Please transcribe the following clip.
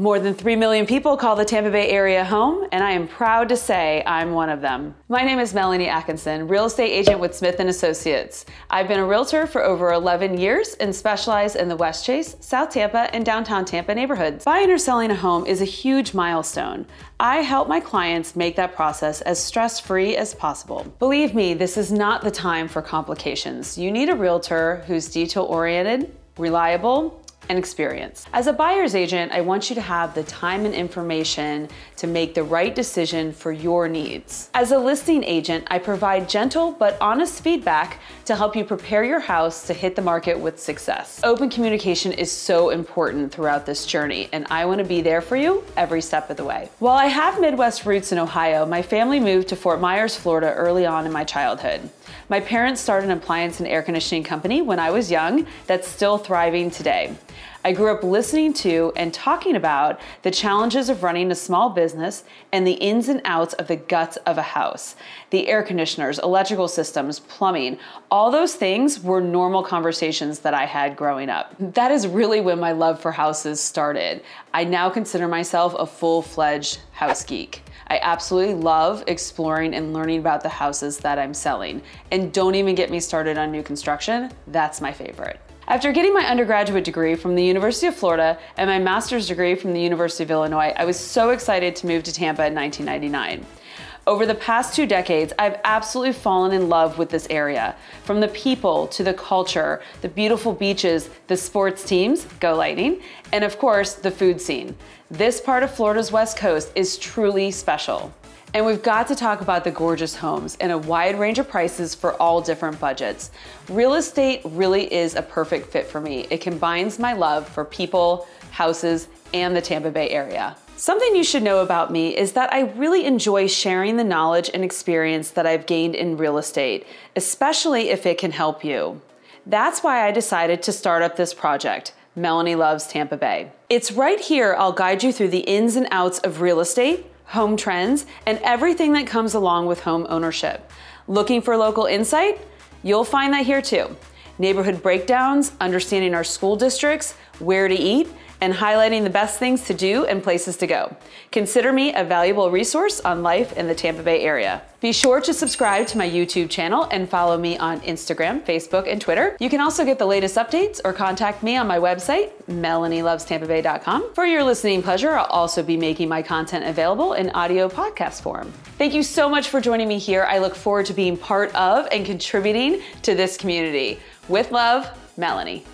More than 3 million people call the Tampa Bay area home, and I am proud to say I'm one of them. My name is Melanie Atkinson, real estate agent with Smith & Associates. I've been a realtor for over 11 years and specialize in the Westchase, South Tampa, and downtown Tampa neighborhoods. Buying or selling a home is a huge milestone. I help my clients make that process as stress-free as possible. Believe me, this is not the time for complications. You need a realtor who's detail-oriented, reliable, and experience. As a buyer's agent, I want you to have the time and information to make the right decision for your needs. As a listing agent, I provide gentle but honest feedback to help you prepare your house to hit the market with success. Open communication is so important throughout this journey, and I want to be there for you every step of the way. While I have Midwest roots in Ohio, my family moved to Fort Myers, Florida early on in my childhood. My parents started an appliance and air conditioning company when I was young that's still thriving today. I grew up listening to and talking about the challenges of running a small business and the ins and outs of the guts of a house. The air conditioners, electrical systems, plumbing, all those things were normal conversations that I had growing up. That is really when my love for houses started. I now consider myself a full fledged house geek. I absolutely love exploring and learning about the houses that I'm selling. And don't even get me started on new construction, that's my favorite. After getting my undergraduate degree from the University of Florida and my master's degree from the University of Illinois, I was so excited to move to Tampa in 1999. Over the past two decades, I've absolutely fallen in love with this area. From the people to the culture, the beautiful beaches, the sports teams, go Lightning, and of course, the food scene. This part of Florida's West Coast is truly special. And we've got to talk about the gorgeous homes and a wide range of prices for all different budgets. Real estate really is a perfect fit for me. It combines my love for people, houses, and the Tampa Bay area. Something you should know about me is that I really enjoy sharing the knowledge and experience that I've gained in real estate, especially if it can help you. That's why I decided to start up this project, Melanie Loves Tampa Bay. It's right here I'll guide you through the ins and outs of real estate home trends, and everything that comes along with home ownership. Looking for local insight? You'll find that here too. Neighborhood breakdowns, understanding our school districts, where to eat, and highlighting the best things to do and places to go. Consider me a valuable resource on life in the Tampa Bay area. Be sure to subscribe to my YouTube channel and follow me on Instagram, Facebook, and Twitter. You can also get the latest updates or contact me on my website, melanielovestampabay.com. For your listening pleasure, I'll also be making my content available in audio podcast form. Thank you so much for joining me here. I look forward to being part of and contributing to this community. With love, Melanie.